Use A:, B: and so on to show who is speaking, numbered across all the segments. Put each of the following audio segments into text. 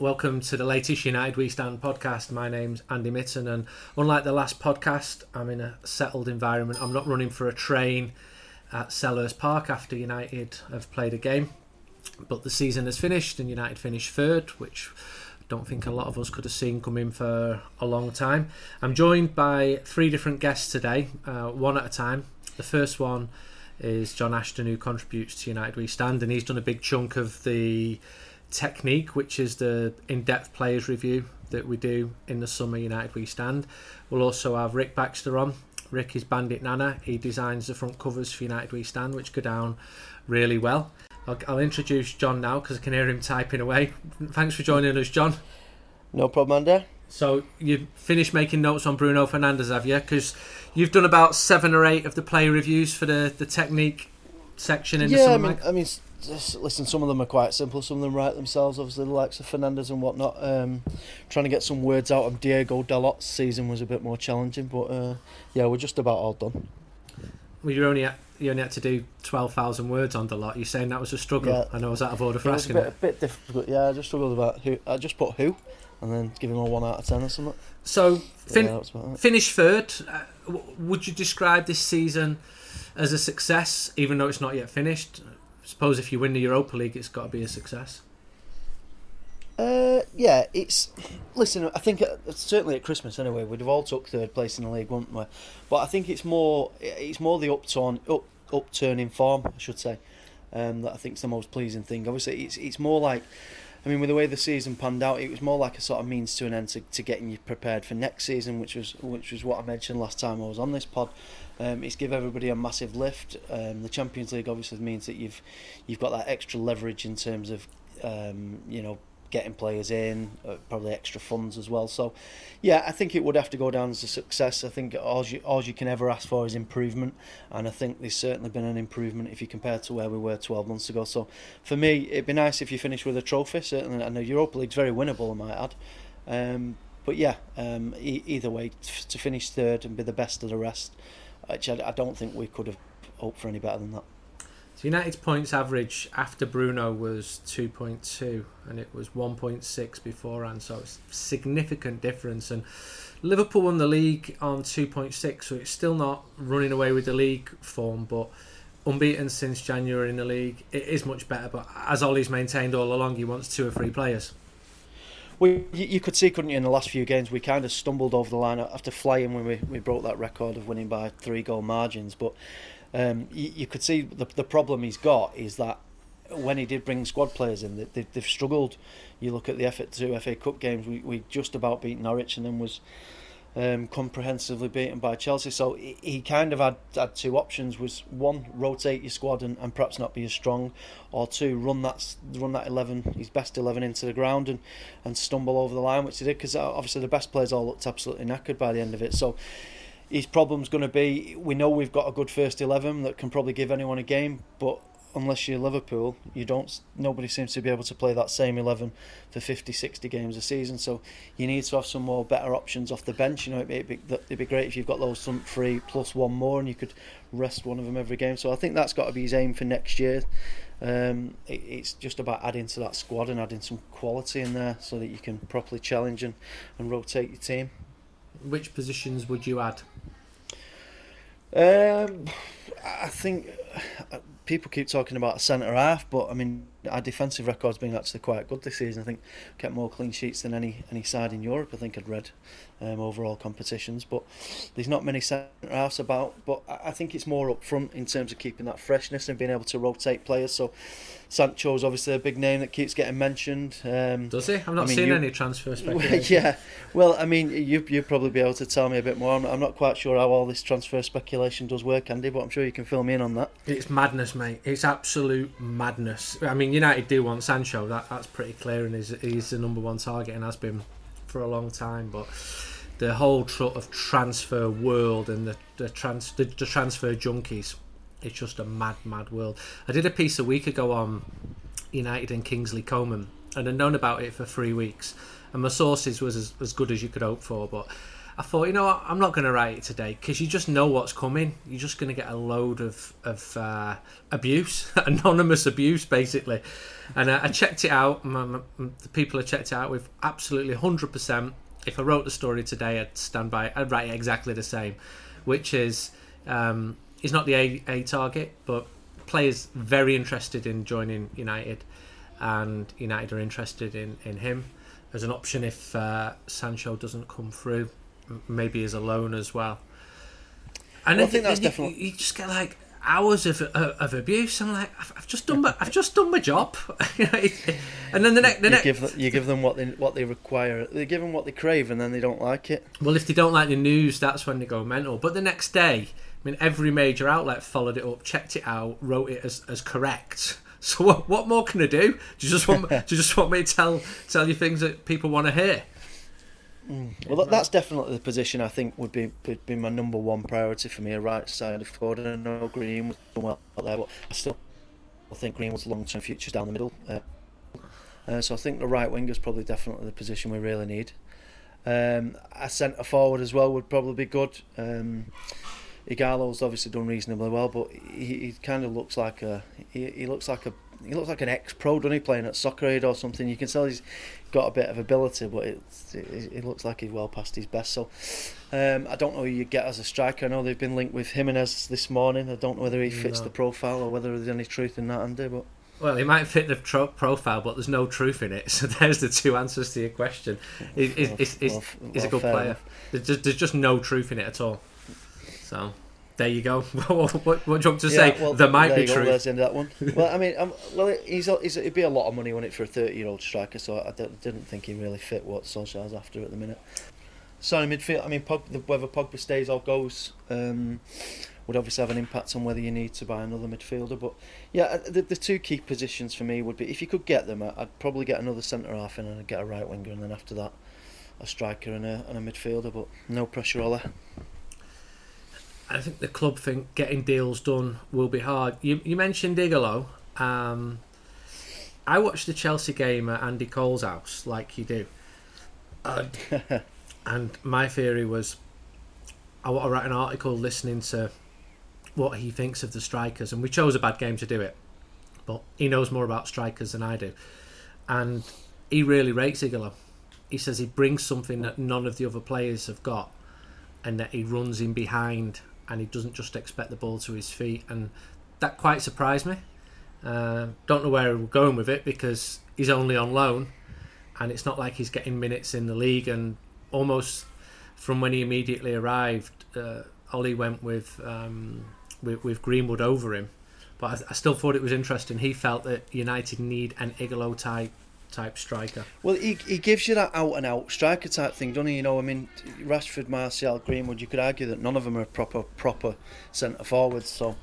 A: Welcome to the latest United We Stand podcast. My name's Andy Mitten, and unlike the last podcast, I'm in a settled environment. I'm not running for a train at Selhurst Park after United have played a game, but the season has finished, and United finished third, which I don't think a lot of us could have seen coming for a long time. I'm joined by three different guests today, uh, one at a time. The first one is John Ashton, who contributes to United We Stand, and he's done a big chunk of the Technique, which is the in depth players review that we do in the summer United We Stand. We'll also have Rick Baxter on. Rick is Bandit Nana. He designs the front covers for United We Stand, which go down really well. I'll, I'll introduce John now because I can hear him typing away. Thanks for joining us, John.
B: No problem, Andy.
A: So you've finished making notes on Bruno Fernandes, have you? Because you've done about seven or eight of the player reviews for the, the technique section in
B: yeah,
A: the
B: I
A: summer.
B: mean, I mean, just, listen, some of them are quite simple. Some of them write themselves. Obviously, the likes of Fernandes and whatnot. Um, trying to get some words out of Diego Dalot's season was a bit more challenging, but uh, yeah, we're just about all done.
A: Well, you only had, you only had to do twelve thousand words on the lot. You're saying that was a struggle.
B: Yeah.
A: I know I was out of order for
B: It was a
A: asking
B: bit, a bit difficult. Yeah, I just struggled about who. I just put who, and then give him a one out of ten or something.
A: So, fin-
B: yeah, that's about it.
A: finish third. Uh, w- would you describe this season as a success, even though it's not yet finished? Suppose if you win the Europa League, it's got to be a success.
B: Uh, yeah, it's. Listen, I think certainly at Christmas anyway, we'd have all took third place in the league, wouldn't we? But I think it's more, it's more the upturn, up, upturn in form, I should say, um, that I think is the most pleasing thing. Obviously, it's it's more like, I mean, with the way the season panned out, it was more like a sort of means to an end to, to getting you prepared for next season, which was which was what I mentioned last time I was on this pod. Um, it's give everybody a massive lift. Um, the Champions League obviously means that you've you've got that extra leverage in terms of um, you know getting players in, uh, probably extra funds as well. So, yeah, I think it would have to go down as a success. I think all you, all you can ever ask for is improvement, and I think there's certainly been an improvement if you compare to where we were 12 months ago. So, for me, it'd be nice if you finish with a trophy. Certainly, and the Europa League's very winnable, I might add. Um, but yeah, um, e- either way, to finish third and be the best of the rest, which I, don't think we could have hoped for any better than that.
A: So United's points average after Bruno was 2.2 and it was 1.6 beforehand, so it's a significant difference. And Liverpool won the league on 2.6, so it's still not running away with the league form, but unbeaten since January in the league. It is much better, but as Ollie's maintained all along, he wants two or three players.
B: We, you, could see, couldn't you, in the last few games, we kind of stumbled over the line after flying when we, we broke that record of winning by three goal margins. But um, you, you could see the, the problem he's got is that when he did bring squad players in, they, they, they've struggled. You look at the FA, two FA Cup games, we, we just about beat Norwich and then was um, comprehensively beaten by Chelsea. So he, he kind of had, had two options: was one rotate your squad and, and perhaps not be as strong, or two run that run that eleven, his best eleven into the ground and, and stumble over the line, which he did because obviously the best players all looked absolutely knackered by the end of it. So his problem's going to be we know we've got a good first eleven that can probably give anyone a game, but unless you're Liverpool, you don't. Nobody seems to be able to play that same eleven for 50, 60 games a season. So you need to have some more better options off the bench. You know, it'd be, it'd be great if you've got those some three plus one more, and you could rest one of them every game. So I think that's got to be his aim for next year. Um, it, it's just about adding to that squad and adding some quality in there so that you can properly challenge and, and rotate your team.
A: Which positions would you add?
B: Um, I think uh, people keep talking about a centre half, but I mean our defensive record's been actually quite good this season. I think kept more clean sheets than any any side in Europe. I think I'd read um, overall competitions, but there's not many centre halves about. But I think it's more up front in terms of keeping that freshness and being able to rotate players. So Sancho's obviously a big name that keeps getting mentioned. Um,
A: Does he? I've not
B: I mean,
A: seen
B: you-
A: any transfer speculation.
B: yeah, well, I mean, you you'd probably be able to tell me a bit more. I'm, I'm not quite sure how all this transfer speculation does work, Andy, but I'm sure you can fill me in on that.
A: It's madness, mate. It's absolute madness. I mean, United do want Sancho. That that's pretty clear, and he's, he's the number one target and has been for a long time. But the whole sort of transfer world and the the, trans, the the transfer junkies. It's just a mad, mad world. I did a piece a week ago on United and Kingsley Coman, and I'd known about it for three weeks, and my sources was as, as good as you could hope for, but. I thought, you know what, I'm not going to write it today because you just know what's coming. You're just going to get a load of of uh, abuse, anonymous abuse, basically. And uh, I checked it out. My, my, the people I checked it out with absolutely 100%. If I wrote the story today, I'd stand by. I'd write it exactly the same, which is um, he's not the A, A target, but players very interested in joining United, and United are interested in in him as an option if uh, Sancho doesn't come through maybe as a loan as well. And
B: well, I think that's you, definitely
A: you just get like hours of, of, of abuse. I'm like, I've, I've, just done my I've just done my job, and then the next the
B: you
A: next
B: give them, you give them what they what they require. They give them what they crave, and then they don't like it.
A: Well, if they don't like the news, that's when they go mental. But the next day, I mean, every major outlet followed it up, checked it out, wrote it as, as correct. So what, what more can I do? Do you just want do you just want me to tell tell you things that people want to hear?
B: Mm. Well, that, that's definitely the position I think would be would be my number one priority for me. A right of forward. I know Green was doing well there, but I still I think Greenwood's long term future's down the middle. Uh, uh, so I think the right winger is probably definitely the position we really need. Um, a centre forward as well would probably be good. Um, Ighalo's obviously done reasonably well, but he, he kind of looks like a he, he looks like a he looks like an ex-pro, doesn't he, playing at Soccer Aid or something? You can tell he's got a bit of ability, but it, it, it looks like he's well past his best. So um, I don't know who you get as a striker. I know they've been linked with Jimenez this morning. I don't know whether he fits no. the profile or whether there's any truth in that, Andy. But
A: well, he might fit the tro- profile, but there's no truth in it. So there's the two answers to your question. He's, he's, he's, well, he's a good player. There's just, there's just no truth in it at all. So there you go. what, what, what do you want to yeah, say?
B: Well,
A: there might there be. Go,
B: there's the end of that one. well, I mean, um, well, he's, he's, it'd be a lot of money on it for a 30 year old striker, so I didn't think he really fit what Solskjaer's after at the minute. So in midfield, I mean, Pog, whether Pogba stays or goes um, would obviously have an impact on whether you need to buy another midfielder. But yeah, uh, the, the two key positions for me would be if you could get them, I'd probably get another centre half in and I'd get a right winger, and then after that, a striker and a, and a midfielder. But no pressure, Ole.
A: I think the club think getting deals done will be hard. You, you mentioned Ighalo. Um, I watched the Chelsea game at Andy Cole's house, like you do. Uh, and my theory was I want to write an article listening to what he thinks of the strikers. And we chose a bad game to do it. But he knows more about strikers than I do. And he really rates Ighalo. He says he brings something that none of the other players have got and that he runs in behind and he doesn't just expect the ball to his feet, and that quite surprised me. Uh, don't know where we're going with it because he's only on loan, and it's not like he's getting minutes in the league. And almost from when he immediately arrived, uh, Ollie went with, um, with, with Greenwood over him. But I, I, still thought it was interesting. He felt that United need an Ighalo type type striker.
B: Well, he, he gives you that out and out striker type thing, doesn't he? You know, I mean, Rashford, Martial, Greenwood. You could argue that none of them are proper proper centre forwards. So,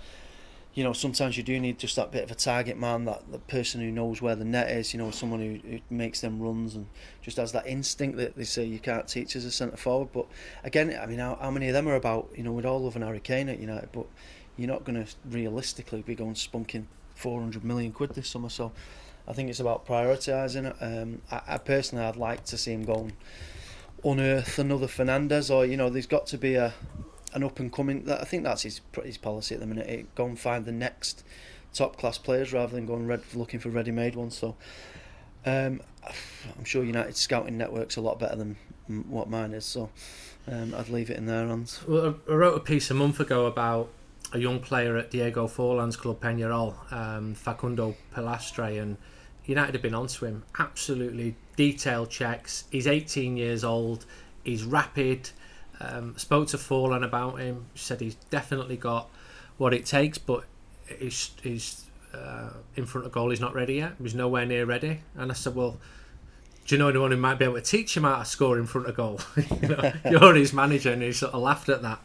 B: you know, sometimes you do need just that bit of a target man, that the person who knows where the net is. You know, someone who, who makes them runs and just has that instinct that they say you can't teach as a centre forward. But again, I mean, how, how many of them are about? You know, we'd all love an Harry Kane at United, but you're not going to realistically be going spunking 400 million quid this summer. So I think it's about prioritising it. Um, I, I, personally, I'd like to see him go and unearth another Fernandes, or you know, there's got to be a an up and coming. I think that's his his policy at the minute. It, go and find the next top class players rather than going red, looking for ready made ones. So. Um, I'm sure United's scouting network's a lot better than what mine is, so um, I'd leave it in their hands.
A: Well, I wrote a piece a month ago about a young player at Diego Forlan's club Peñarol, um, Facundo Pellistri, and United have been onto him. Absolutely detailed checks. He's 18 years old. He's rapid. Um, spoke to Forlan about him. Said he's definitely got what it takes, but he's, he's uh, in front of goal. He's not ready yet. He's nowhere near ready. And I said, well, do you know anyone who might be able to teach him how to score in front of goal? you know, you're his manager, and he sort of laughed at that.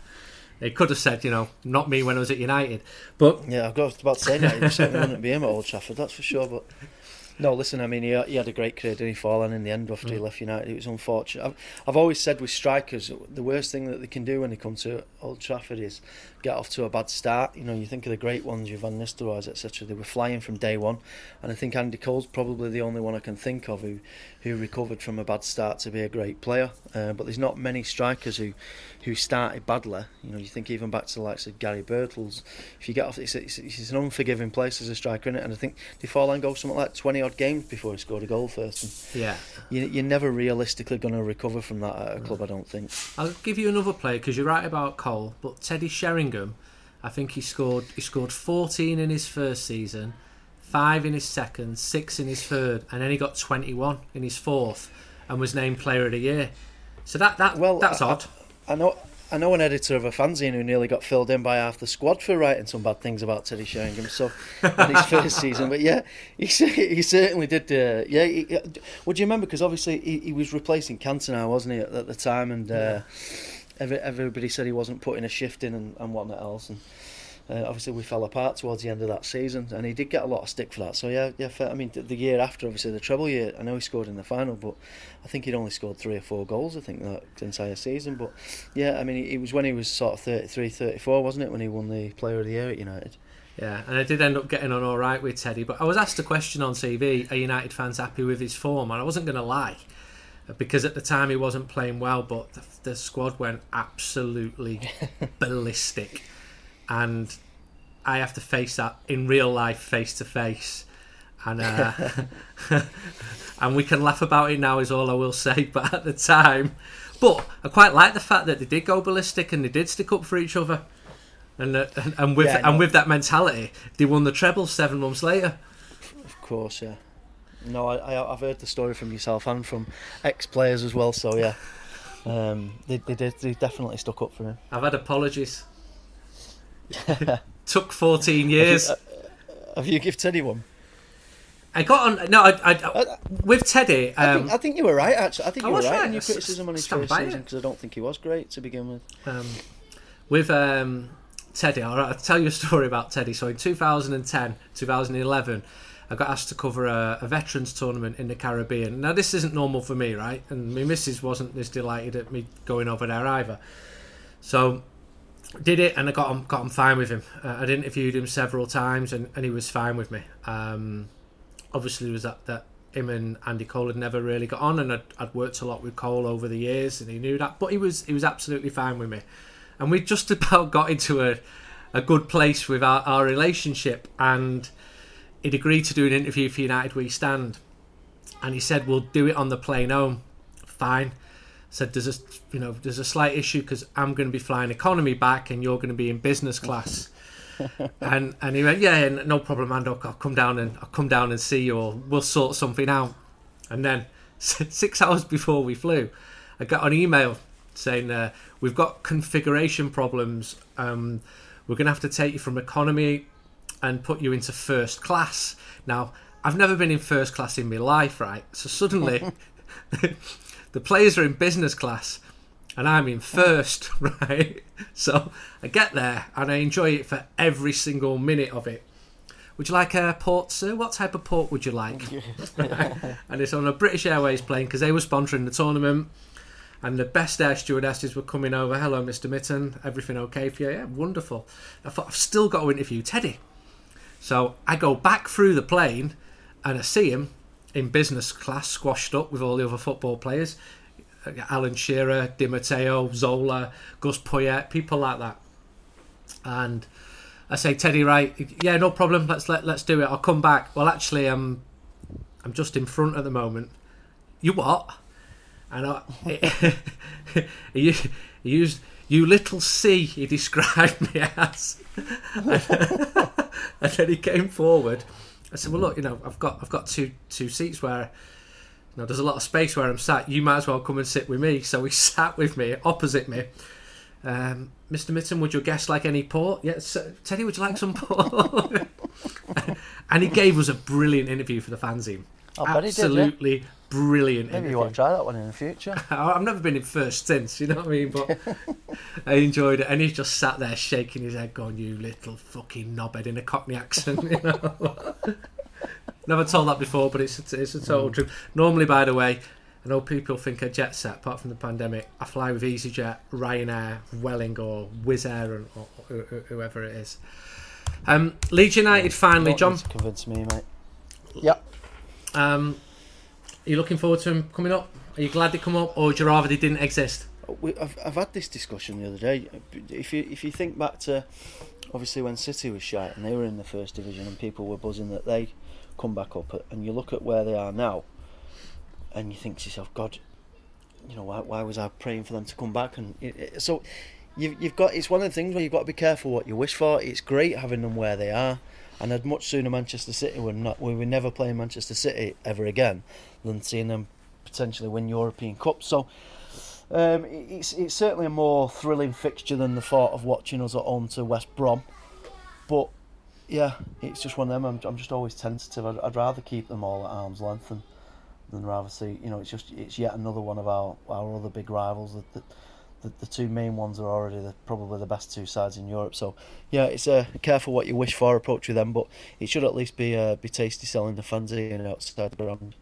A: He could have said, you know, not me when I was at United, but
B: yeah, I've got about to say that. He certainly wouldn't be him at Old Trafford, that's for sure. But No, listen, I mean, he, he had a great career, didn't he, Forlan, in the end after
A: Mm.
B: he left United. It was unfortunate. I've, I've always said with strikers, the worst thing that they can do when they come to Old Trafford is get off to a bad start. You know, you think of the great ones, your Van Nistelrooy's, etc. They were flying from day one. And I think Andy Cole's probably the only one I can think of who, who recovered from a bad start to be a great player. Uh, but there's not many strikers who, who started badly. You know, you think even back to the likes of Gary Birtles. If you get off, it's, it's, it's an unforgiving place as a striker, is And I think did Forlan go something like 20 odd games before he scored a goal first. And
A: Yeah.
B: you, you're never realistically going to recover from that at a club, I don't think.
A: I'll give you another player because you're right about Cole, but Teddy Sheringham, I think he scored he scored 14 in his first season, five in his second, six in his third, and then he got 21 in his fourth, and was named Player of the Year. So that that
B: Well,
A: that's
B: I-
A: odd.
B: I know. I know an editor of a fanzine who nearly got filled in by half the squad for writing some bad things about Teddy Sheringham. So, in his first season, but yeah, he he certainly did. Uh, yeah, he, uh, would you remember? Because obviously he, he was replacing Cantona, wasn't he, at, at the time? And uh, every, everybody said he wasn't putting a shift in and, and whatnot else. And uh, obviously we fell apart towards the end of that season, and he did get a lot of stick for that. So yeah, yeah. I mean, the year after, obviously the treble year, I know he scored in the final, but I think he'd only scored three or four goals. I think that entire season, but yeah, I mean, it was when he was sort of 33, 34, wasn't it, when he won the Player of the Year at United?
A: Yeah, and I did end up getting on all right with Teddy, but I was asked a question on TV: Are United fans happy with his form? And I wasn't going to lie, because at the time he wasn't playing well, but the, the squad went absolutely ballistic, and I have to face that in real life, face to face, and uh, and we can laugh about it now, is all I will say. But at the time, but I quite like the fact that they did go ballistic and they did stick up for each other. And, uh, and and with
B: Yeah,
A: and with that mentality, they won the treble seven months later.
B: Of course, yeah. No, I, I, I've heard the story from yourself and from ex-players as well. So yeah, um, they, they did. They definitely stuck up for him.
A: I've had apologies. Took fourteen years.
B: Have you given Teddy one?
A: I got on. No, I, I, with Teddy.
B: I,
A: Um,
B: think, I think you were right. Actually, I think
A: I
B: you were right
A: right.
B: your criticism on his first season because I don't think he was great to begin with.
A: um, with um, Teddy, all right, I'll tell you a story about Teddy. So in 2010, 2011, I got asked to cover a, a veterans tournament in the Caribbean. Now, this isn't normal for me, right? And my missus wasn't as delighted at me going over there either. So, did it, and I got on, got on fine with him. Uh, I'd interviewed him several times, and, and he was fine with me. Um, obviously, was that, that him and Andy Cole had never really got on, and I'd, I'd worked a lot with Cole over the years, and he knew that. But he was he was absolutely fine with me, and we just about got into a a good place with our, our relationship. And he'd agreed to do an interview for United We Stand, and he said we'll do it on the plane home. Fine. Said there's a you know there's a slight issue because I'm going to be flying economy back and you're going to be in business class. and and he went yeah, no problem Ando I'll come down and I'll come down and see you or we'll sort something out and then six hours before we flew I got an email saying uh, we've got configuration problems um, we're going to have to take you from economy and put you into first class now I've never been in first class in my life right so suddenly the players are in business class and I'm in first, right? So I get there and I enjoy it for every single minute of it. Would you like a port, sir? What type of port would you like? and it's on a British Airways plane because they were sponsoring the tournament. And the best air stewardesses were coming over. Hello, Mr. Mitten. Everything okay for you? Yeah, wonderful. I thought I've still got to interview Teddy. So I go back through the plane and I see him in business class, squashed up with all the other football players. Uh, Alan Shearer, Di Matteo, Zola, Gus Poyet, people like that. And I say, Teddy, right? Yeah, no problem. Let's let let's do it. I'll come back. Well, actually, I'm I'm just in front at the moment. You what? And I, you little C. He described me as, and then he came forward. I said, well, look, you know, I've got I've got two two seats where now, there's a lot of space where I'm sat. You might as well come and sit with me. So he sat with me, opposite me. Um, Mr. Mitten, would your guest like any port? Yes. Teddy, would you like some port? and he gave us a brilliant interview for the fanzine.
B: I bet he did.
A: Absolutely brilliant
B: Maybe you want to try that one in the future.
A: I've never been in first since, you know what I mean? But I enjoyed it. And he just sat there shaking his head, going, You little fucking knobhead in a Cockney accent, you know? Never told that before, but it's a, it's a total mm. truth. Normally, by the way, I know people think a jet set, apart from the pandemic. I fly with EasyJet, Ryanair, Vueling, or Wizz Air, or, or, or whoever it is. Um, Leeds United finally, John.
B: Convince me, mate. Yep.
A: Um, are you looking forward to him coming up? Are you glad they come up, or would you rather they didn't exist?
B: We, I've, I've had this discussion the other day. If you if you think back to obviously when City was shite and they were in the first division and people were buzzing that they come back up and you look at where they are now and you think to yourself, God, you know why, why was I praying for them to come back? And it, it, so you've you've got it's one of the things where you've got to be careful what you wish for. It's great having them where they are, and I'd much sooner Manchester City were not we were never playing Manchester City ever again than seeing them potentially win European Cup. So um, it's it's certainly a more thrilling fixture than the thought of watching us at home to West Brom. But yeah, it's just one of them. I'm, I'm just always tentative. I'd, I'd rather keep them all at arm's length than than rather see. You know, it's just it's yet another one of our, our other big rivals. That, that the, the two main ones are already the, probably the best two sides in Europe. So yeah, it's a uh, careful what you wish for approach with them, but it should at least be uh, be tasty selling the fancy and outside the ground.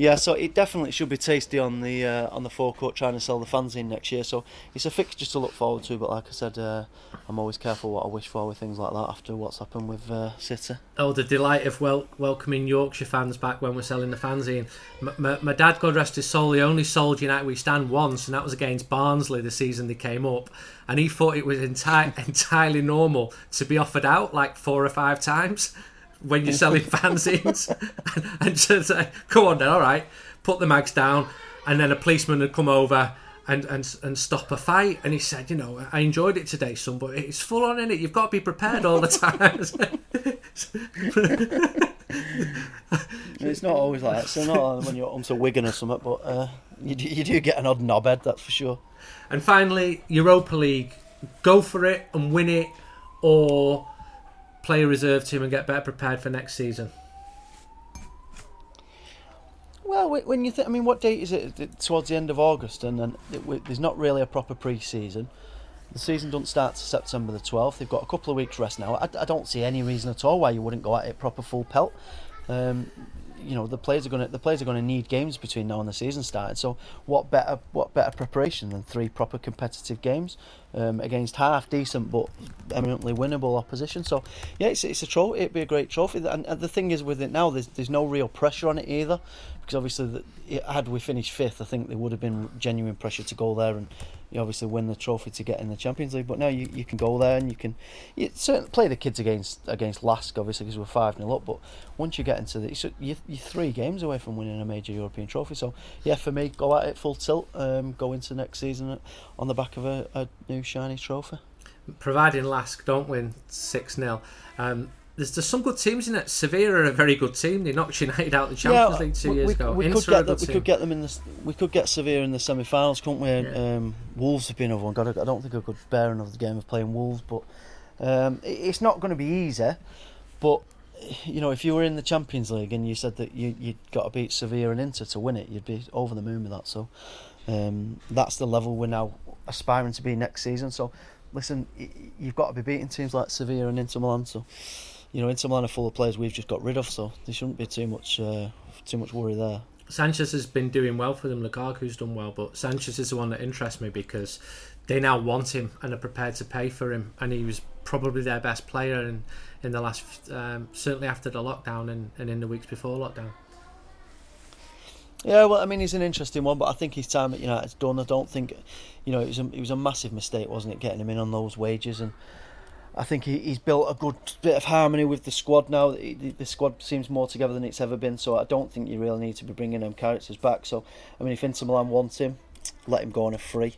B: Yeah, so it definitely should be tasty on the uh, on the forecourt trying to sell the fans in next year. So it's a fixture to look forward to. But like I said, uh, I'm always careful what I wish for with things like that after what's happened with uh, City.
A: Oh, the delight of wel- welcoming Yorkshire fans back when we're selling the fanzine. My, my, my dad, God rest his soul, he only sold United We Stand once, and that was against Barnsley the season they came up. And he thought it was enti- entirely normal to be offered out like four or five times when you're selling fanzines and, and to say, come on then, all right, put the mags down. And then a policeman had come over and, and, and stop a fight. And he said, you know, I enjoyed it today, son, but it's full on in it. You've got to be prepared all the time.
B: it's not always like that. So not when you're to Wigan or something, but uh, you, do, you do get an odd knobhead, that's for sure.
A: And finally, Europa League. Go for it and win it, or play a reserve team and get better prepared for next season?
B: Well, when you think, I mean, what date is it? Towards the end of August, and then it, there's not really a proper pre-season. The season doesn't start to September the 12th. They've got a couple of weeks rest now. I, I don't see any reason at all why you wouldn't go at it proper full pelt. Um, you know the players are going to the players are going to need games between now and the season started. So what better what better preparation than three proper competitive games um, against half decent but eminently winnable opposition? So yeah, it's, it's a trophy. It'd be a great trophy. And, and the thing is with it now, there's there's no real pressure on it either, because obviously the, had we finished fifth, I think there would have been genuine pressure to go there and you obviously win the trophy to get in the Champions League. But now you, you can go there and you can you certainly play the kids against against Lask, obviously because we're five 0 up. But once you get into the you're, you're three games away from winning a major European trophy. So yeah, for me, go at it full tilt. Um, go into next season on the back of a, a new shiny trophy.
A: Providing Lask don't win six 0 um, there's, there's some good teams in it. Sevilla are a very good team. They knocked United out of the Champions yeah, League two we, years ago.
B: We could, get the, we could get them in the. We could get Sevilla in the semi-finals, couldn't we? Yeah. Um, Wolves have been over one. God, I don't think I could bear another game of playing Wolves, but um, it's not going to be easy. But you know, if you were in the Champions League and you said that you you'd got to beat Sevilla and Inter to win it, you'd be over the moon with that. So um, that's the level we're now aspiring to be next season. So listen, you've got to be beating teams like Sevilla and Inter Milan. So you know, Inter Milan are full of players we've just got rid of, so there shouldn't be too much uh, too much worry there.
A: Sanchez has been doing well for them. Lukaku's done well, but Sanchez is the one that interests me because they now want him and are prepared to pay for him, and he was probably their best player in in the last um, certainly after the lockdown and, and in the weeks before lockdown.
B: Yeah, well, I mean, he's an interesting one, but I think his time at United's done. I don't think, you know, it was a, it was a massive mistake, wasn't it, getting him in on those wages and I think he, he's built a good bit of harmony with the squad now. The, the, squad seems more together than it's ever been, so I don't think you really need to be bringing them characters back. So, I mean, if Inter Milan wants him, let him go on a free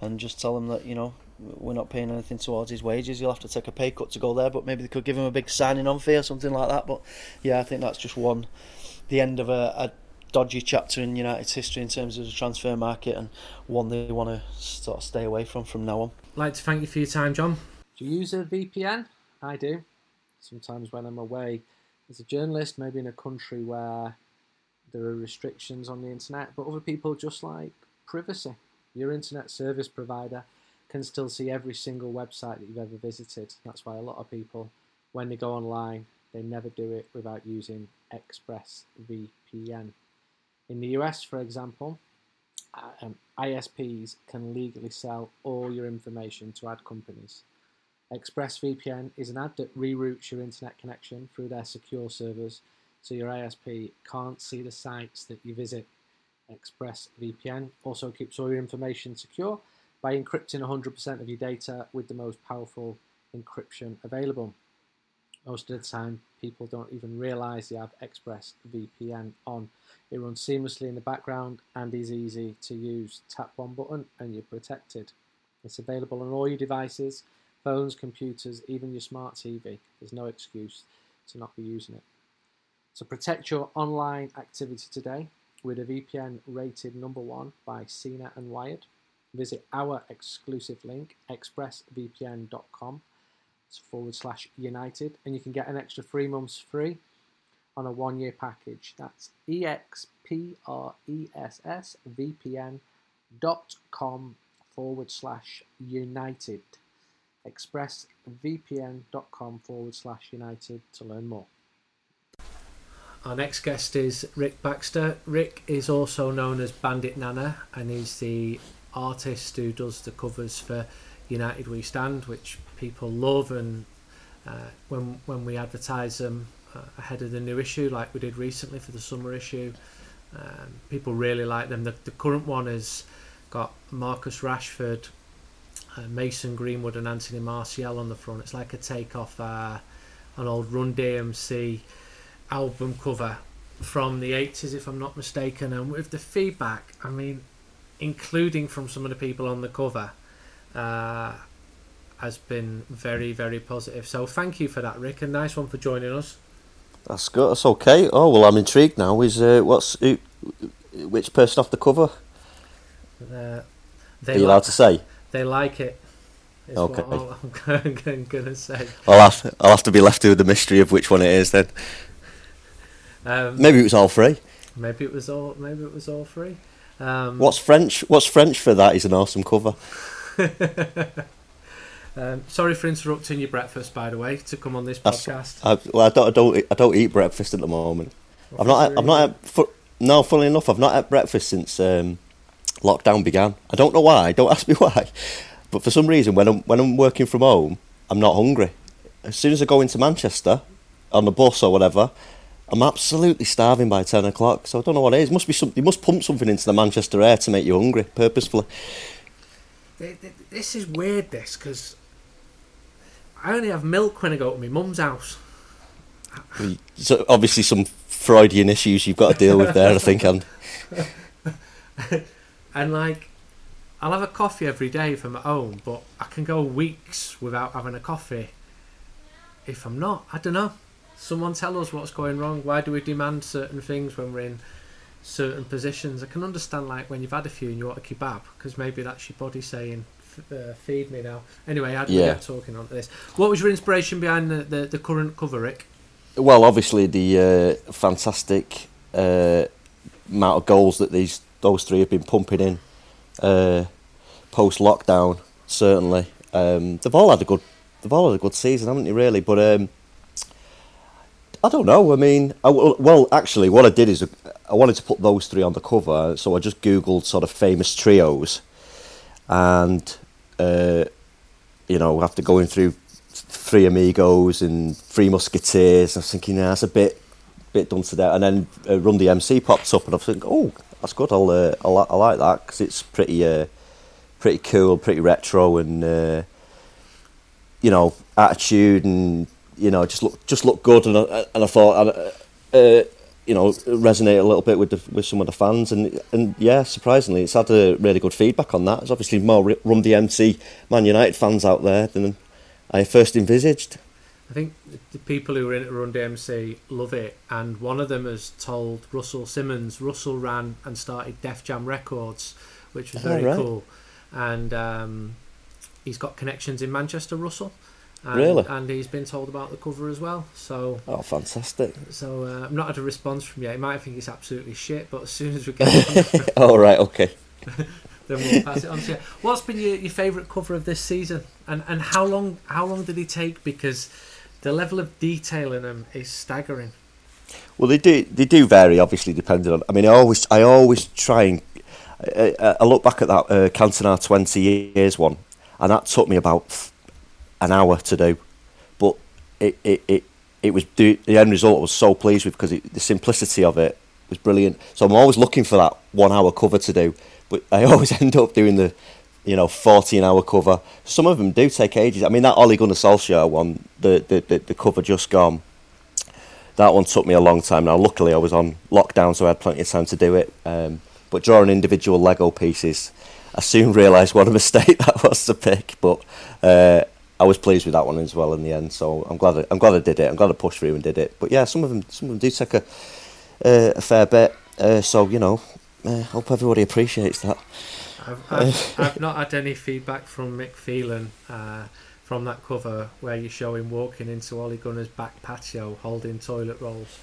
B: and just tell him that, you know, we're not paying anything towards his wages. You'll have to take a pay cut to go there, but maybe they could give him a big signing on fee or something like that. But yeah, I think that's just one, the end of a, a dodgy chapter in United's history in terms of the transfer market and one they want to sort of stay away from from now on.
A: I'd like to thank you for your time, John. Do you use a VPN? I do. Sometimes when I'm away as a journalist, maybe in a country where there are restrictions on the internet, but other people just like privacy. Your internet service provider can still see every single website that you've ever visited. That's why a lot of people, when they go online, they never do it without using ExpressVPN. In the US, for example, uh, um, ISPs can legally sell all your information to ad companies. ExpressVPN is an ad that reroutes your internet connection through their secure servers so your ISP can't see the sites that you visit. ExpressVPN also keeps all your information secure by encrypting 100% of your data with the most powerful encryption available. Most of the time, people don't even realize they have ExpressVPN on. It runs seamlessly in the background and is easy to use. Tap one button and you're protected. It's available on all your devices phones, computers, even your smart TV. There's no excuse to not be using it. So protect your online activity today with a VPN rated number one by CNET and Wired. Visit our exclusive link, expressvpn.com forward slash united, and you can get an extra three months free on a one year package. That's expressvpn.com forward slash united expressvpn.com forward slash united to learn more. Our next guest is Rick Baxter. Rick is also known as Bandit Nana and he's the artist who does the covers for United We Stand, which people love. And uh, when when we advertise them uh, ahead of the new issue, like we did recently for the summer issue, um, people really like them. The, the current one has got Marcus Rashford, uh, Mason Greenwood and Anthony Martial on the front. It's like a take off uh, an old Run DMC album cover from the 80s, if I'm not mistaken. And with the feedback, I mean, including from some of the people on the cover, uh, has been very, very positive. So thank you for that, Rick, and nice one for joining us.
C: That's good. That's okay. Oh well, I'm intrigued now. Is uh, what's who, which person off the cover?
A: Uh,
C: Are you allowed to say?
A: They like it.
C: Okay.
A: I'm going to say.
C: I'll have, I'll have to be left with the mystery of which one it is then.
A: Um,
C: maybe it was all three.
A: Maybe it was all. Maybe it was all three. Um,
C: what's French? What's French for that? Is an awesome cover.
A: um, sorry for interrupting your breakfast, by the way, to come on this podcast.
C: I, well, I don't, I don't, I don't eat breakfast at the moment. I've not, I've not. Had, no, funnily enough, I've not had breakfast since um, lockdown began. I don't know why. Don't ask me why. But for some reason, when I'm when I'm working from home, I'm not hungry. As soon as I go into Manchester on the bus or whatever, I'm absolutely starving by ten o'clock. So I don't know what it is. It must be something. You must pump something into the Manchester air to make you hungry purposefully.
A: This is weird. This because I only have milk when I go to my mum's house.
C: So obviously some Freudian issues you've got to deal with there. I think, and
A: and like I'll have a coffee every day I'm at home, but I can go weeks without having a coffee if I'm not. I don't know. Someone tell us what's going wrong. Why do we demand certain things when we're in certain positions? I can understand like when you've had a few and you want a kebab because maybe that's your body saying uh, feed me now. Anyway, do yeah. get talking on this? What was your inspiration behind the, the, the current cover, Rick?
C: Well, obviously the uh, fantastic uh, amount of goals that these those three have been pumping in uh, post lockdown. Certainly, um, they've all had a good they've all had a good season, haven't they? Really, but um, I don't know. I mean, I, well, actually, what I did is I wanted to put those three on the cover, so I just googled sort of famous trios, and uh, you know, after going through Three Amigos and Three Musketeers, I was thinking, yeah, that's a bit bit done to that. And then uh, Run DMC popped up, and I was thinking, oh, that's good. I'll, uh, I, I like that because it's pretty, uh, pretty cool, pretty retro, and uh, you know, attitude, and you know, just look, just look good. And I, and I thought, uh, uh, you know, resonate a little bit with the, with some of the fans, and and yeah, surprisingly, it's had a really good feedback on that. There's obviously more Run DMC Man United fans out there than I first envisaged.
A: I think the people who were in it Run DMC love it, and one of them has told Russell Simmons. Russell ran and started Def Jam Records, which was very oh, right. cool, and um, he's got connections in Manchester. Russell, and,
C: really,
A: and he's been told about the cover as well. So,
C: oh, fantastic!
A: So uh, I'm not had a response from yet. He might think it's absolutely shit, but as soon as we get,
C: oh right, okay.
A: then we'll pass it on to you. What's been your, your favourite cover of this season, and and how long how long did he take? Because the level of detail in them is staggering.
C: Well, they do they do vary, obviously, depending on. I mean, I always I always try and I, I look back at that uh, Cantona twenty years one, and that took me about an hour to do, but it it it, it was the end result I was so pleased with because it, the simplicity of it was brilliant. So I'm always looking for that one hour cover to do, but I always end up doing the you know, 14 hour cover. Some of them do take ages. I mean, that Ole Gunnar Solskjaer one, the, the, the, the cover just gone, that one took me a long time. Now, luckily, I was on lockdown, so I had plenty of time to do it. Um, but drawing individual Lego pieces, I soon realised what a mistake that was to pick. But uh, I was pleased with that one as well in the end. So I'm glad I, I'm glad I did it. I'm glad I pushed through and did it. But yeah, some of them some of them do take a uh, a fair bit. Uh, so you know, uh, hope everybody appreciates that.
A: I've, I've, I've, not had any feedback from Mick Phelan uh, from that cover where you show him walking into Ollie Gunnar's back patio holding toilet rolls.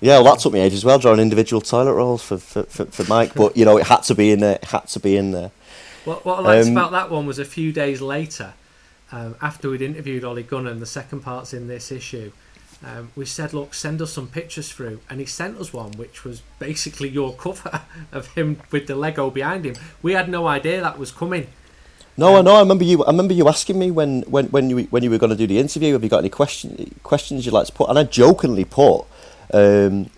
C: Yeah, well, that took me ages as well, drawing individual toilet rolls for, for, for, for Mike, but you know, it had to be in there. It had to be in there.
A: What, what I liked um, about that one was a few days later, um, after we'd interviewed Ollie Gunnar, and the second part's in this issue, um, we said, look, send us some pictures through. And he sent us one, which was basically your cover of him with the Lego behind him. We had no idea that was coming.
C: No, um, I know. I remember you. I remember you asking me when, when, when you when you were going to do the interview. Have you got any question, questions you'd like to put? And I jokingly put, um,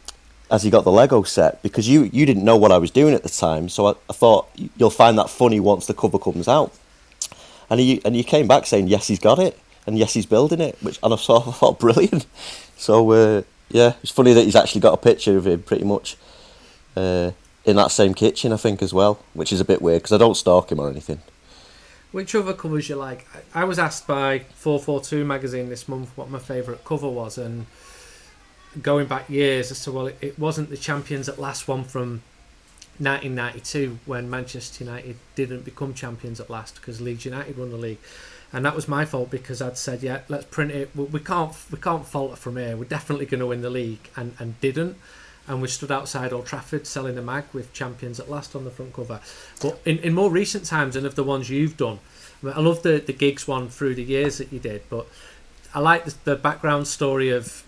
C: as he got the Lego set, because you you didn't know what I was doing at the time. So I, I thought you'll find that funny once the cover comes out. And he and you came back saying yes, he's got it and yes, he's building it, which and I thought, I thought brilliant. So uh, yeah, it's funny that he's actually got a picture of him pretty much uh, in that same kitchen, I think, as well, which is a bit weird because I don't stalk him or anything.
A: Which other covers you like? I was asked by 442 magazine this month what my favourite cover was, and going back years as to well, it, it wasn't the champions at last one from 1992 when Manchester United didn't become champions at last because Leeds United won the league and that was my fault because I'd said, yeah, let's print it. We can't we can't falter from here. We're definitely going to win the league, and and didn't. And we stood outside Old Trafford selling the mag with champions at last on the front cover. But in, in more recent times, and of the ones you've done, I, mean, I love the the gigs one through the years that you did. But I like the, the background story of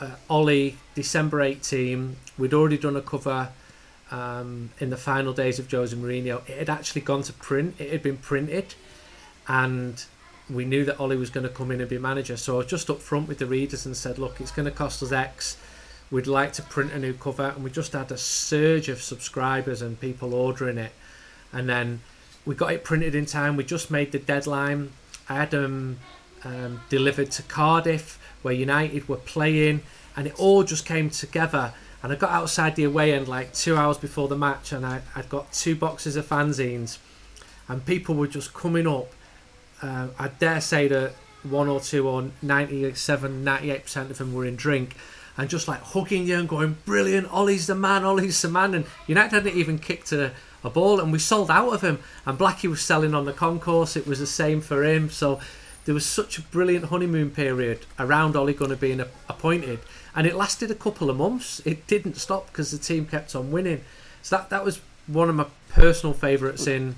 A: uh, Ollie December 18. We'd already done a cover. Um, in the final days of Jose Mourinho, it had actually gone to print. It had been printed, and we knew that Ollie was going to come in and be manager. So I was just up front with the readers and said, look, it's going to cost us X. We'd like to print a new cover, and we just had a surge of subscribers and people ordering it. And then we got it printed in time. We just made the deadline. I had them um, delivered to Cardiff, where United were playing, and it all just came together. And I got outside the away end like two hours before the match, and I, I'd got two boxes of fanzines, and people were just coming up uh, I dare say that one or two or 97, 98% of them were in drink and just like hugging you and going, brilliant, Ollie's the man, Ollie's the man. And United hadn't even kicked a, a ball and we sold out of him. And Blackie was selling on the concourse, it was the same for him. So there was such a brilliant honeymoon period around Ole Gunnar being appointed. And it lasted a couple of months. It didn't stop because the team kept on winning. So that, that was one of my personal favourites in,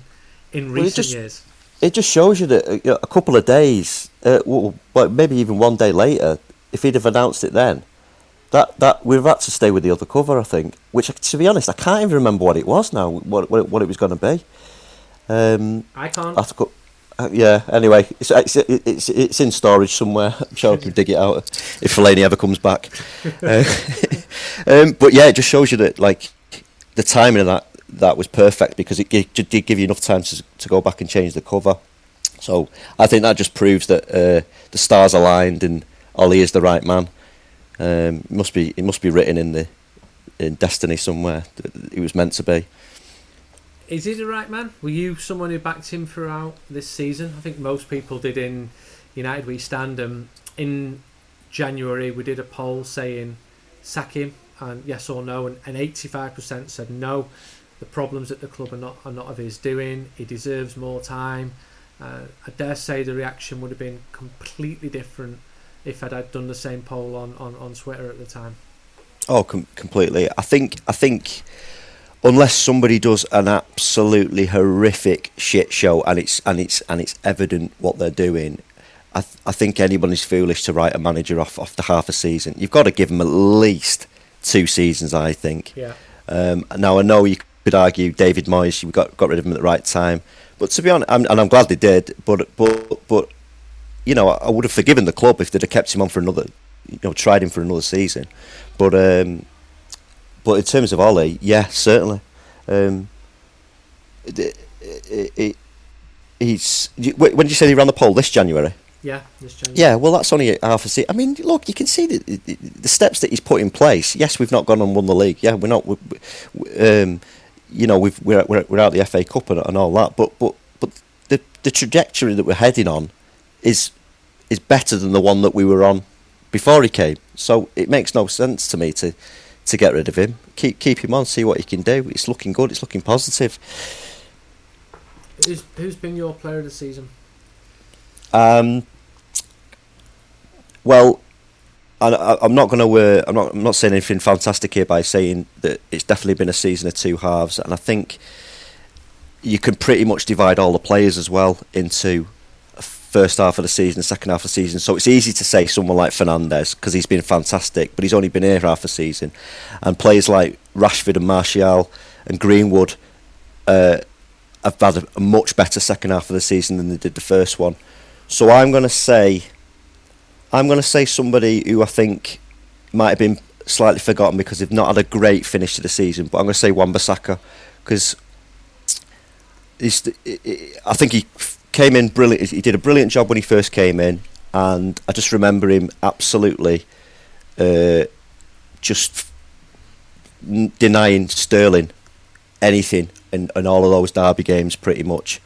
A: in recent well, just, years
C: it just shows you that uh, a couple of days, uh, well, maybe even one day later, if he'd have announced it then, that that we've had to stay with the other cover. I think, which to be honest, I can't even remember what it was now. What what, what it was going to be.
A: Um, I can't. I
C: go, uh, yeah. Anyway, it's, it's it's it's in storage somewhere. I'm sure I can dig it out if Fellaini ever comes back. uh, um, but yeah, it just shows you that like the timing of that that was perfect because it did give you enough time to, to go back and change the cover. So I think that just proves that uh, the stars aligned and Ollie is the right man. Um, it must be it must be written in the in destiny somewhere. It was meant to be.
A: Is he the right man? Were you someone who backed him throughout this season? I think most people did in United We Stand. Um, in January, we did a poll saying sack him and yes or no, and, and 85% said no the problems at the club are not are not of his doing. He deserves more time. Uh, I dare say the reaction would have been completely different if I'd had done the same poll on, on, on Twitter at the time.
C: Oh, com- completely. I think I think unless somebody does an absolutely horrific shit show and it's and it's and it's evident what they're doing, I, th- I think anybody's foolish to write a manager off after half a season. You've got to give him at least two seasons, I think.
A: Yeah.
C: Um, now I know you could argue David Moyes, we got got rid of him at the right time, but to be honest, I'm, and I'm glad they did. But but but you know, I would have forgiven the club if they'd have kept him on for another, you know, tried him for another season. But um, but in terms of Ollie, yeah, certainly. Um, it, it, it, he's when did you say he ran the poll this January?
A: Yeah, this January.
C: Yeah, well, that's only half a season. I mean, look, you can see the, the steps that he's put in place. Yes, we've not gone and won the league. Yeah, we're not. We, um, you know, we've we're, we're we're out the FA Cup and, and all that. But but but the the trajectory that we're heading on is is better than the one that we were on before he came. So it makes no sense to me to to get rid of him. Keep keep him on, see what he can do. It's looking good. It's looking positive.
A: Who's who's been your player of the season?
C: Um. Well, I, am not going to. Uh, I'm not. I'm not saying anything fantastic here by saying that it's definitely been a season of two halves, and I think you can pretty much divide all the players as well into first half of the season, second half of the season. So it's easy to say someone like Fernandes because he's been fantastic, but he's only been here half a season, and players like Rashford and Martial and Greenwood uh, have had a much better second half of the season than they did the first one. So I'm going to say I'm going to say somebody who I think might have been slightly forgotten because they've not had a great finish to the season. But I'm going to say Wan-Bissaka because. I think he came in brilliant. He did a brilliant job when he first came in, and I just remember him absolutely uh, just denying Sterling anything in, in all of those derby games, pretty much.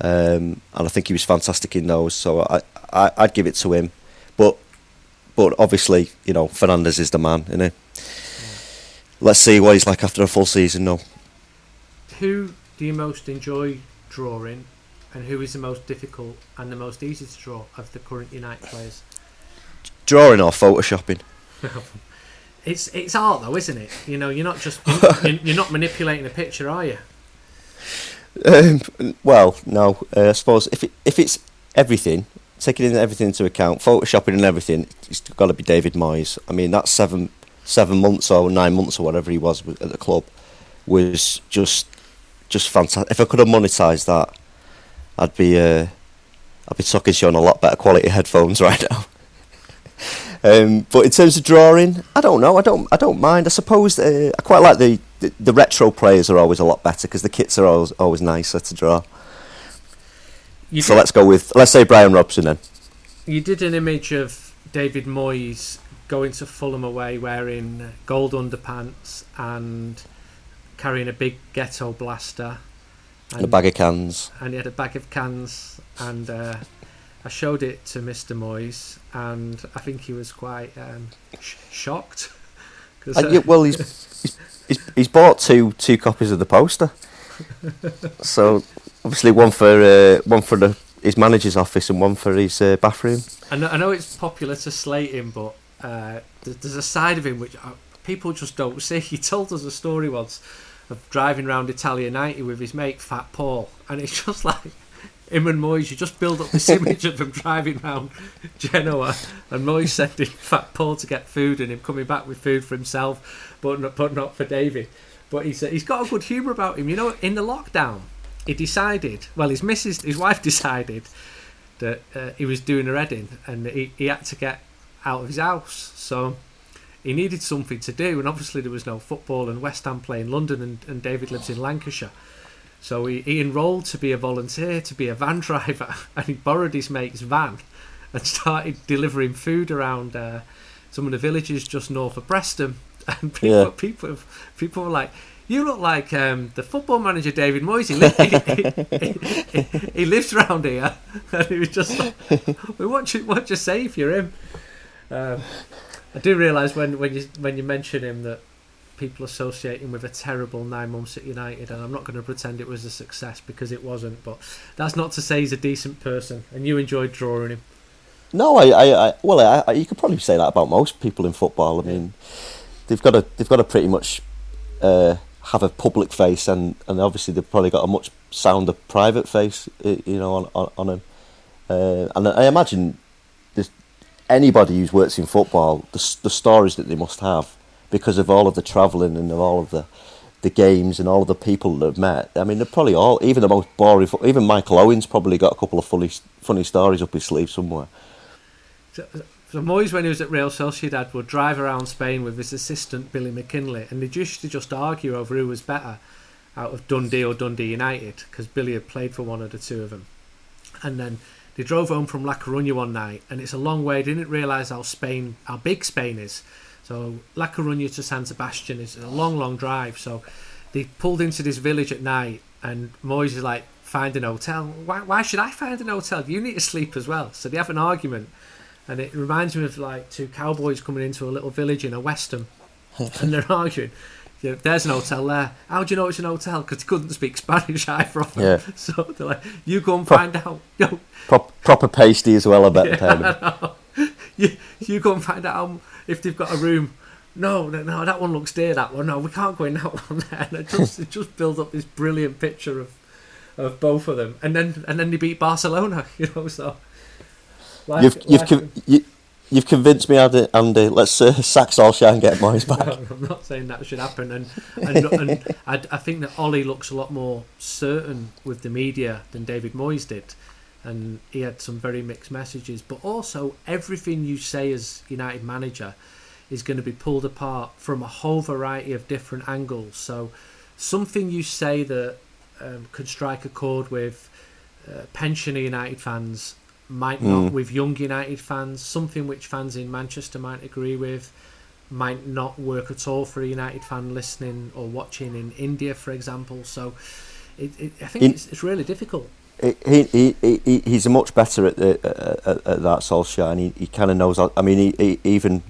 C: Um, and I think he was fantastic in those. So I, I I'd give it to him. But obviously, you know, Fernandes is the man, isn't he? Let's see what he's like after a full season. though.
A: Who do you most enjoy drawing, and who is the most difficult and the most easy to draw of the current United players?
C: Drawing or photoshopping?
A: it's it's art though, isn't it? You know, you're not just you're, you're not manipulating a picture, are you?
C: Um, well, no. Uh, I suppose if it, if it's everything, taking everything into account, photoshopping and everything, it's got to be David Moyes. I mean, that seven seven months or nine months or whatever he was at the club was just just fantastic. If I could have monetised that, I'd be uh, I'd be talking to you on a lot better quality headphones right now. um, but in terms of drawing, I don't know. I don't I don't mind. I suppose uh, I quite like the, the, the retro players are always a lot better because the kits are always always nicer to draw. You so did, let's go with let's say Brian Robson then.
A: You did an image of David Moyes going to Fulham away wearing gold underpants and carrying a big ghetto blaster.
C: And, a bag of cans.
A: And he had a bag of cans and uh, I showed it to Mr. Moyes and I think he was quite um, sh- shocked.
C: Uh, uh, yeah, well, he's, he's, he's bought two two copies of the poster. so obviously one for uh, one for the his manager's office and one for his uh, bathroom.
A: I know, I know it's popular to slate him, but uh, there's a side of him which uh, people just don't see. He told us a story once of driving around Italia 90 with his mate Fat Paul, and it's just like him and Moyes. You just build up this image of them driving around Genoa, and Moyes sending Fat Paul to get food, and him coming back with food for himself, but not, but not for David. But he's he's got a good humour about him. You know, in the lockdown, he decided, well, his missus, his wife decided that uh, he was doing a wedding and he, he had to get out of his house. So he needed something to do, and obviously there was no football, and West Ham play in London, and, and David lives in Lancashire. So he, he enrolled to be a volunteer, to be a van driver, and he borrowed his mate's van and started delivering food around uh, some of the villages just north of Preston. And people, yeah. people, people were like, you look like um, the football manager David Moyes. He, li- he, he, he, lives around here, and he was just like, "We want you, what you say if you're him?" Um, I do realise when when you when you mention him that people associate him with a terrible nine months at United, and I'm not going to pretend it was a success because it wasn't. But that's not to say he's a decent person, and you enjoyed drawing him.
C: No, I, I, I well, I, I, you could probably say that about most people in football. I mean, they've got a they've got a pretty much. Uh, have a public face, and, and obviously they've probably got a much sounder private face, you know, on on, on him. Uh, and I imagine anybody who's worked in football, the the stories that they must have because of all of the travelling and all of the the games and all of the people that have met. I mean, they're probably all even the most boring. Even Michael Owen's probably got a couple of funny funny stories up his sleeve somewhere.
A: So, so Moyes, when he was at Real Sociedad, would drive around Spain with his assistant Billy McKinlay, and they used to just argue over who was better out of Dundee or Dundee United because Billy had played for one of the two of them. And then they drove home from La Coruña one night, and it's a long way. They didn't realise how Spain, how big Spain is. So La Coruña to San Sebastian is a long, long drive. So they pulled into this village at night, and Moyes is like, "Find an hotel. Why? Why should I find an hotel? You need to sleep as well." So they have an argument, and it reminds me of like two cowboys coming into a little village in a western, and they're arguing. Yeah, there's an hotel there. How do you know it's an hotel? Because he couldn't speak Spanish either.
C: Yeah.
A: So they're like, you go and find out. Yo,
C: Prop, proper pasty as well, I bet.
A: yeah, you, you go and find out if they've got a room. No, no, no, that one looks dear. That one, no, we can't go in that one there. And it just, it just builds up this brilliant picture of, of both of them, and then and then they beat Barcelona. You know, so life-
C: You've you've con- you, you've convinced me, Andy. Andy let's uh, sack Solskjaer and get Moyes back.
A: No, I'm not saying that should happen, and and, and I, I think that Ole looks a lot more certain with the media than David Moyes did, and he had some very mixed messages. But also, everything you say as United manager is going to be pulled apart from a whole variety of different angles. So, something you say that um, could strike a chord with uh, pensioner United fans might not
C: Mm.
A: with young United fans. Something which fans in Manchester might agree with might not work at all for a United fan listening or watching in India, for example. So, it, it, I think
C: In-
A: it's, it's really difficult.
C: he, he, he, he he's much better at the at, at that Solskjaer, and he, he kind of knows. I mean, he, he, even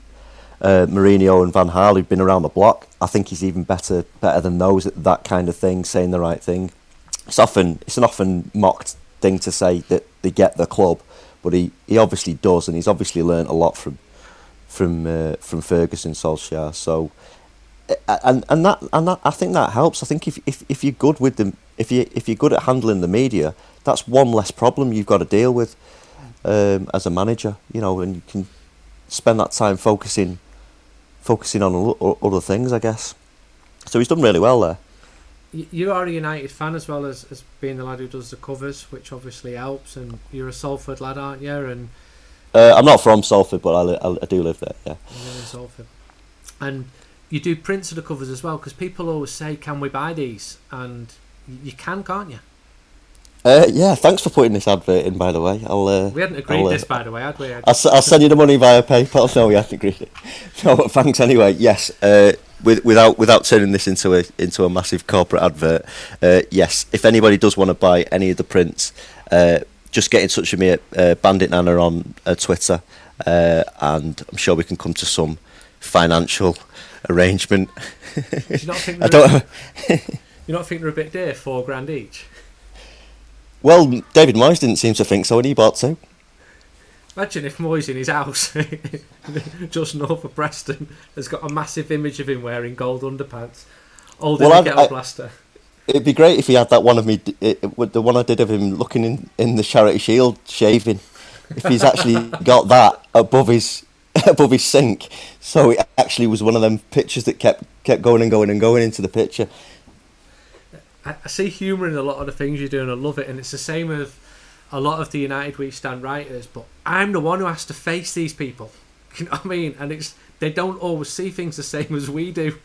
C: uh, Mourinho and Van Gaal, who've been around the block, I think he's even better better than those at that kind of thing, saying the right thing. It's often it's an often mocked thing to say that they get the club, but he, he obviously does, and he's obviously learnt a lot from from uh, from Ferguson Solskjaer. So. And and that and that I think that helps. I think if if, if you're good with them, if you if you're good at handling the media, that's one less problem you've got to deal with um, as a manager. You know, and you can spend that time focusing focusing on other things, I guess. So he's done really well there.
A: You are a United fan as well as, as being the lad who does the covers, which obviously helps. And you're a Salford lad, aren't you? And
C: Uh, I'm not from Salford, but I, li- I, do live there. Yeah.
A: in Salford. And you do prints of the covers as well, because people always say, "Can we buy these?" And you can, can't you?
C: Uh, yeah. Thanks for putting this advert in, by the way. I'll. Uh,
A: We hadn't agreed
C: I'll, uh,
A: this, by the way, had we?
C: I'll, I'll send you the money via PayPal. No, we haven't agreed it. No, but thanks anyway. Yes, uh, with, without without turning this into a into a massive corporate advert. Uh, yes, if anybody does want to buy any of the prints, uh, just get in touch with me at uh, Bandit Nana on uh, Twitter, uh, and I'm sure we can come to some financial arrangement.
A: Do you not think
C: I don't.
A: you not think they're a bit dear, four grand each?
C: Well, David Moyes didn't seem to think so, and he bought two.
A: Imagine if Moyes in his house, just north of Preston, has got a massive image of him wearing gold underpants, holding
C: Well,
A: a
C: I've- I-
A: blaster.
C: It'd be great if he had that one of me, it, the one I did of him looking in, in the Charity Shield shaving. If he's actually got that above his above his sink, so it actually was one of them pictures that kept kept going and going and going into the picture.
A: I, I see humour in a lot of the things you do, and I love it. And it's the same with a lot of the United We Stand writers. But I'm the one who has to face these people. You know what I mean? And it's they don't always see things the same as we do.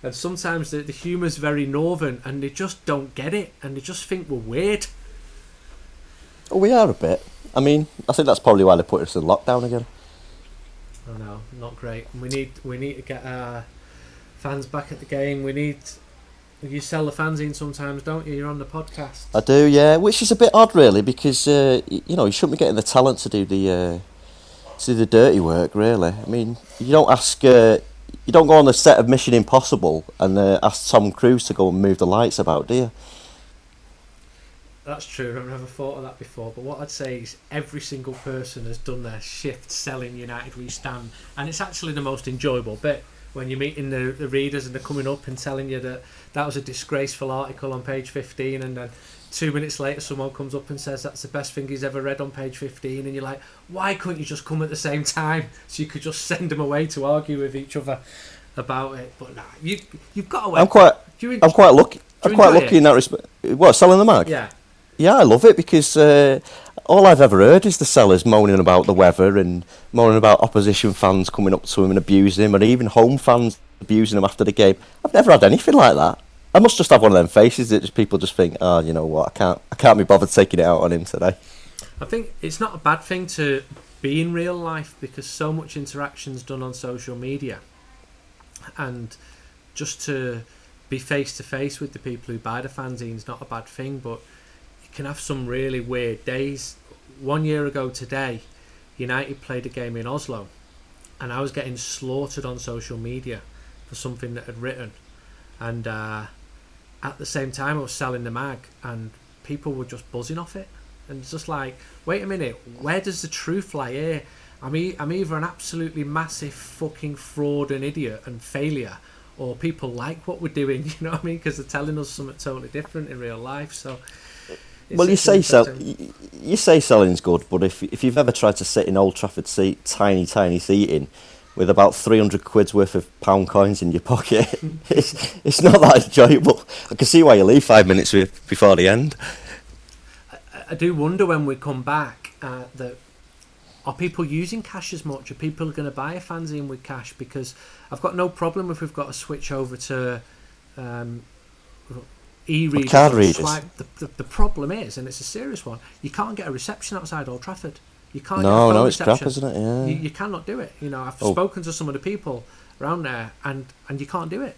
A: And sometimes the, the humour's very northern, and they just don't get it, and they just think we're weird.
C: Oh, we are a bit. I mean, I think that's probably why they put us in lockdown again.
A: Oh no, not great. We need we need to get our fans back at the game. We need you sell the fans in sometimes, don't you? You're on the podcast.
C: I do, yeah. Which is a bit odd, really, because uh, you know you shouldn't be getting the talent to do the uh, to do the dirty work. Really, I mean, you don't ask, uh, you don't go on the set of Mission Impossible and uh, ask Tom Cruise to go and move the lights about, do you?
A: That's true. I've never thought of that before. But what I'd say is every single person has done their shift selling United We Stand, and it's actually the most enjoyable bit when you're meeting the, the readers and they're coming up and telling you that that was a disgraceful article on page 15, and then two minutes later, someone comes up and says that's the best thing he's ever read on page 15, and you're like, why couldn't you just come at the same time so you could just send them away to argue with each other about it? But nah, you, you've got to
C: I'm quite,
A: you
C: I'm quite lucky. I'm quite lucky
A: it?
C: in that respect. What selling the mag?
A: Yeah.
C: Yeah, I love it because uh, all I've ever heard is the sellers moaning about the weather and moaning about opposition fans coming up to him and abusing him, and even home fans abusing him after the game. I've never had anything like that. I must just have one of them faces that just people just think, oh, you know what, I can't, I can't be bothered taking it out on him today.
A: I think it's not a bad thing to be in real life because so much interaction's done on social media, and just to be face to face with the people who buy the fanzine is not a bad thing. But can have some really weird days. One year ago today, United played a game in Oslo, and I was getting slaughtered on social media for something that I'd written, and uh, at the same time I was selling the mag, and people were just buzzing off it. And it's just like, wait a minute, where does the truth lie here? I'm, e- I'm either an absolutely massive fucking fraud and idiot and failure, or people like what we're doing, you know what I mean? Because they're telling us something totally different in real life. So,
C: well, you say sell, you, you say selling's good, but if if you've ever tried to sit in Old Trafford seat, tiny, tiny seating, with about three hundred quid's worth of pound coins in your pocket, it's it's not that enjoyable. I can see why you leave five minutes before the end.
A: I- I do wonder when we come back uh, that are people using cash as much? Are people going to buy a fanzine with cash? Because I've got no problem if we've got to switch over to um, e-readers.
C: card readers.
A: swipe. The, the, the problem is, and it's a serious one, you can't get a reception outside Old Trafford. You can't get a
C: No, no, it's
A: reception.
C: crap, isn't it? Yeah.
A: You, you cannot do it. You know, I've
C: Oh.
A: spoken to some of the people around there, and and you can't do it.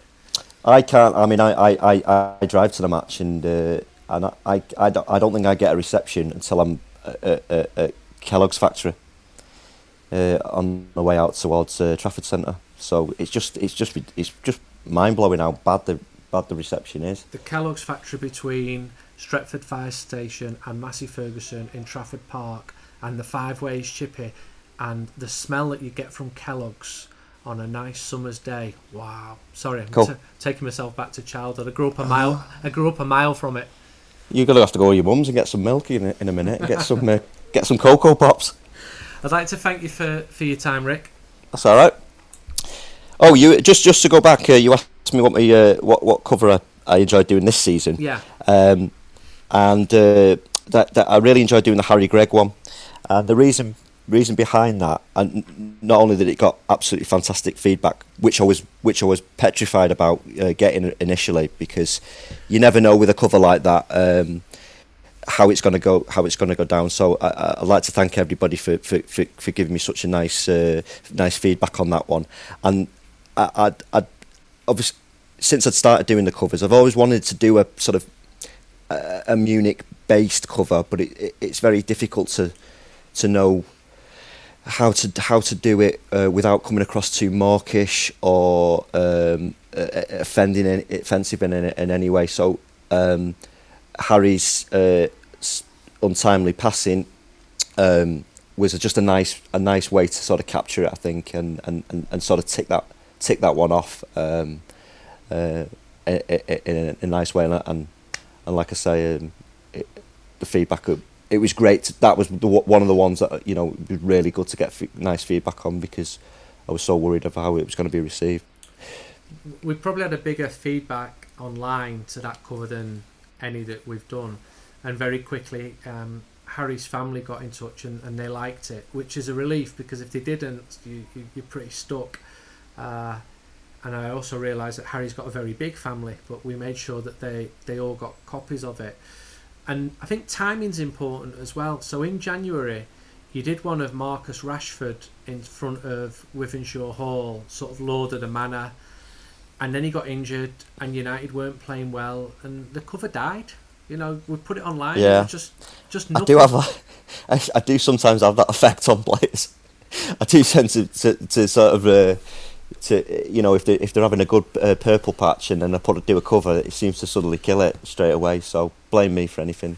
C: I can't. I mean, I, I, I, I drive to the match, and uh, and I, I, I, don't, I don't think I get a reception until I'm at, at, at Kellogg's factory uh, on the way out towards uh, Trafford Centre. So it's just it's just it's just mind blowing how bad the bad the reception is.
A: the Kellogg's factory between Stretford Fire Station and Massey Ferguson in Trafford Park and the Five Ways Chippy and the smell that you get from Kellogg's on a nice summer's day. Wow. Sorry, I'm
C: Cool.
A: ta- taking myself back to childhood. I grew up a mile I grew up a mile from it.
C: You're gonna have to go with your mum's and get some milk in a, in a minute. and Get some uh, get some cocoa pops.
A: I'd like to thank you for, for your time, Rick.
C: That's all right. Oh, you just just to go back. Uh, you asked me what me uh, what what cover I, I enjoyed doing this season.
A: Yeah.
C: um, and uh, that, that I really enjoyed doing the Harry Gregg one. And the reason reason behind that, and not only that it got absolutely fantastic feedback, which I was which I was petrified about uh, getting initially, because you never know with a cover like that. Um, how it's going to go, how it's going to go down. So I, I'd like to thank everybody for, for, for, for giving me such a nice, uh, nice feedback on that one. And I, I'd obviously since I'd started doing the covers, I've always wanted to do a sort of a, a Munich-based cover, but it, it, it's very difficult to to know how to how to do it uh, without coming across too mawkish or um, uh, offending, any, offensive in, in, in any way. So um, Harry's uh, untimely passing um, was just a nice a nice way to sort of capture it, I think, and, and, and, and sort of tick that tick that one off um, uh, in, in, a nice way. And and, and like I say, um, it, the feedback it was great. That was the, one of the ones that you know really good to get fe- nice feedback on because I was so worried of how it was going to be received.
A: we probably had a bigger feedback online to that cover than any that we've done. And very quickly, um, Harry's family got in touch and, and they liked it, which is a relief because if they didn't, you, you, you're pretty stuck. Uh, and I also realised that Harry's got a very big family, but we made sure that they, they all got copies of it. And I think timing's important as well. So in January, you did one of Marcus Rashford in front of Wythenshawe Hall, sort of Lord of the Manor and then he got injured, and United weren't playing well, and the cover died. You know, we put it online.
C: Yeah.
A: just, just
C: I do have that. I, I do sometimes have that effect on players. I do tend to, to, to sort of uh, to you know if they if they're having a good uh, purple patch and then I put do a cover, it seems to suddenly kill it straight away. So blame me for anything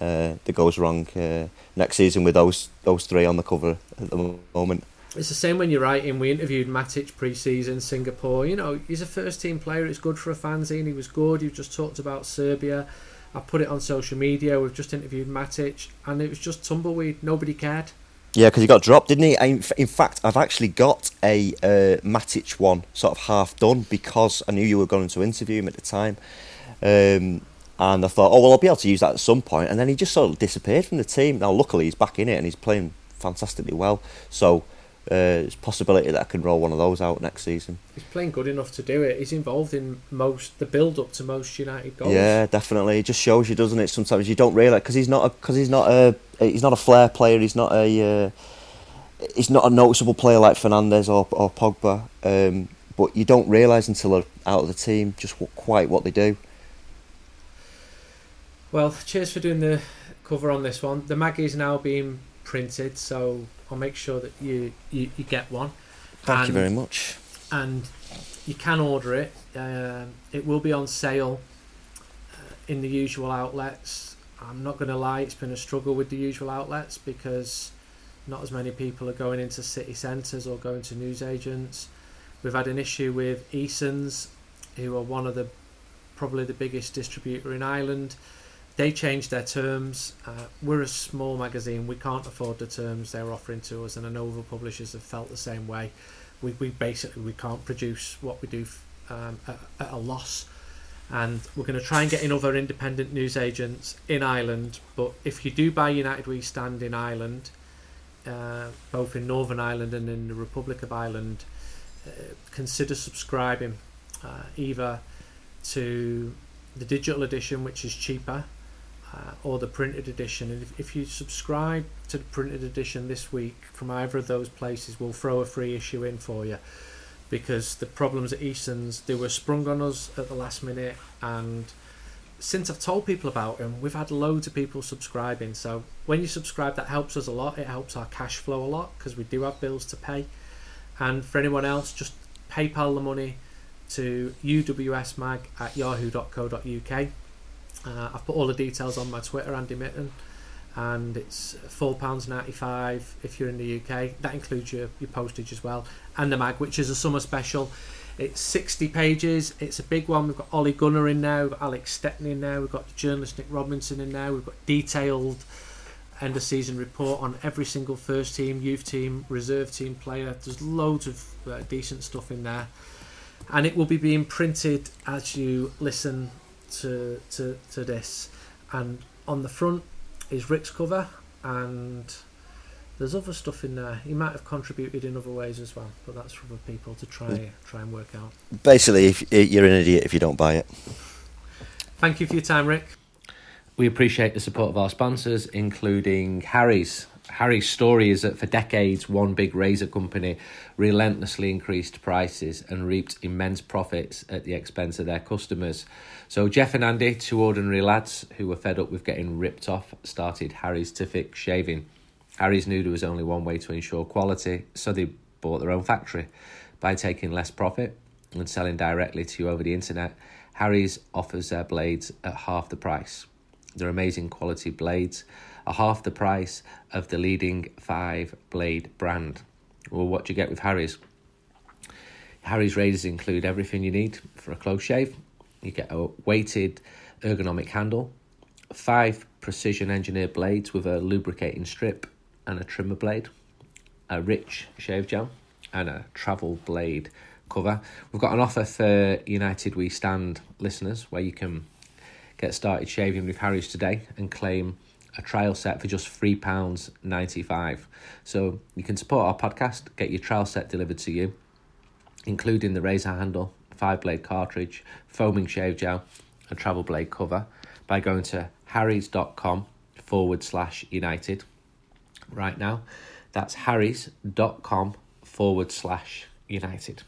C: uh, that goes wrong uh, next season with those those three on the cover at the moment.
A: It's the same when you're writing. We interviewed Matic pre-season, Singapore. You know, he's a first-team player. It's good for a fanzine. He was good. You've just talked about Serbia. I put it on social media. We've just interviewed Matic, and it was just tumbleweed. Nobody cared.
C: Yeah, because he got dropped, didn't he? In, fact, I've actually got a uh, Matic one sort of half done because I knew you were going to interview him at the time. Um, and I thought, oh, well, I'll be able to use that at some point. And then he just sort of disappeared from the team. Now, luckily, he's back in it and he's playing fantastically well. So uh, there's a possibility that I can roll one of those out next season.
A: He's playing good enough to do it. He's involved in most the build up to most United goals.
C: Yeah, definitely. It just shows you, doesn't it? Sometimes you don't realise because he's not a because he's not a he's not a flair player. He's not a uh, he's not a noticeable player like Fernandes or or Pogba. Um, but you don't realise until they're out of the team just what, quite what they do.
A: Well, cheers for doing the cover on this one. The mag is now being printed, so I'll make sure that you you, you get one.
C: Thank
A: and,
C: you very much.
A: And you can order it. Um, it will be on sale uh, in the usual outlets. I'm not going to lie; it's been a struggle with the usual outlets because not as many people are going into city centres or going to newsagents. We've had an issue with Eason's, who are one of the probably the biggest distributor in Ireland they changed their terms. Uh, we're a small magazine. We can't afford the terms they're offering to us, and I know other publishers have felt the same way. We, we basically we can't produce what we do um, at, at, a loss, and we're going to try and get in other independent news agents in Ireland. But if you do buy United We Stand in Ireland, uh, both in Northern Ireland and in the Republic of Ireland, uh, consider subscribing uh, either to the digital edition, which is cheaper uh, or the printed edition. And if, if you subscribe to the printed edition this week from either of those places, we'll throw a free issue in for you. Because the problems at Eason's they were sprung on us at the last minute, and since I've told people about them, we've had loads of people subscribing. So when you subscribe, that helps us a lot. It helps our cash flow a lot because we do have bills to pay. And for anyone else, just PayPal the money to uwsmag at yahoo.co.uk uh, I've put all the details on my Twitter, Andy Mitten, and it's four pounds ninety five if you're in the UK. That includes your, your postage as well, and the mag, which is a summer special. It's 60 pages. It's a big one. We've got Ole Gunnar in now. We've got Alex Stetton in now. We've got the journalist Nick Robinson in now. We've got detailed end of season report on every single first team, youth team, reserve team player. There's loads of uh, decent stuff in there, and it will be being printed as you listen to, to, to this. And on the front is Rick's cover, and there's other stuff in there. He might have contributed in other ways as well, but that's for other people to try mm. try and work out.
C: Basically, if you're an idiot if you don't buy it.
A: Thank you for your time, Rick.
D: We appreciate the support of our sponsors, including Harry's. Harry's story is that for decades, one big razor company relentlessly increased prices and reaped immense profits at the expense of their customers. So Jeff and Andy, two ordinary lads who were fed up with getting ripped off, started Harry's to fix shaving. Harry's knew there was only one way to ensure quality, so they bought their own factory. By taking less profit and selling directly to you over the internet, Harry's offers their blades at half the price. They're amazing quality blades, are half the price of the leading five blade brand. Well, what do you get with Harry's? Harry's razors include everything you need for a close shave, you get a weighted ergonomic handle, five precision engineered blades with a lubricating strip and a trimmer blade, a rich shave gel, and a travel blade cover. We've got an offer for United We Stand listeners where you can get started shaving with Harry's today and claim a trial set for just £3.95. So you can support our podcast, get your trial set delivered to you, including the razor handle, five blade cartridge, foaming shave gel, and travel blade cover by going to harrys.com forward slash united right now. That's harrys.com forward slash united.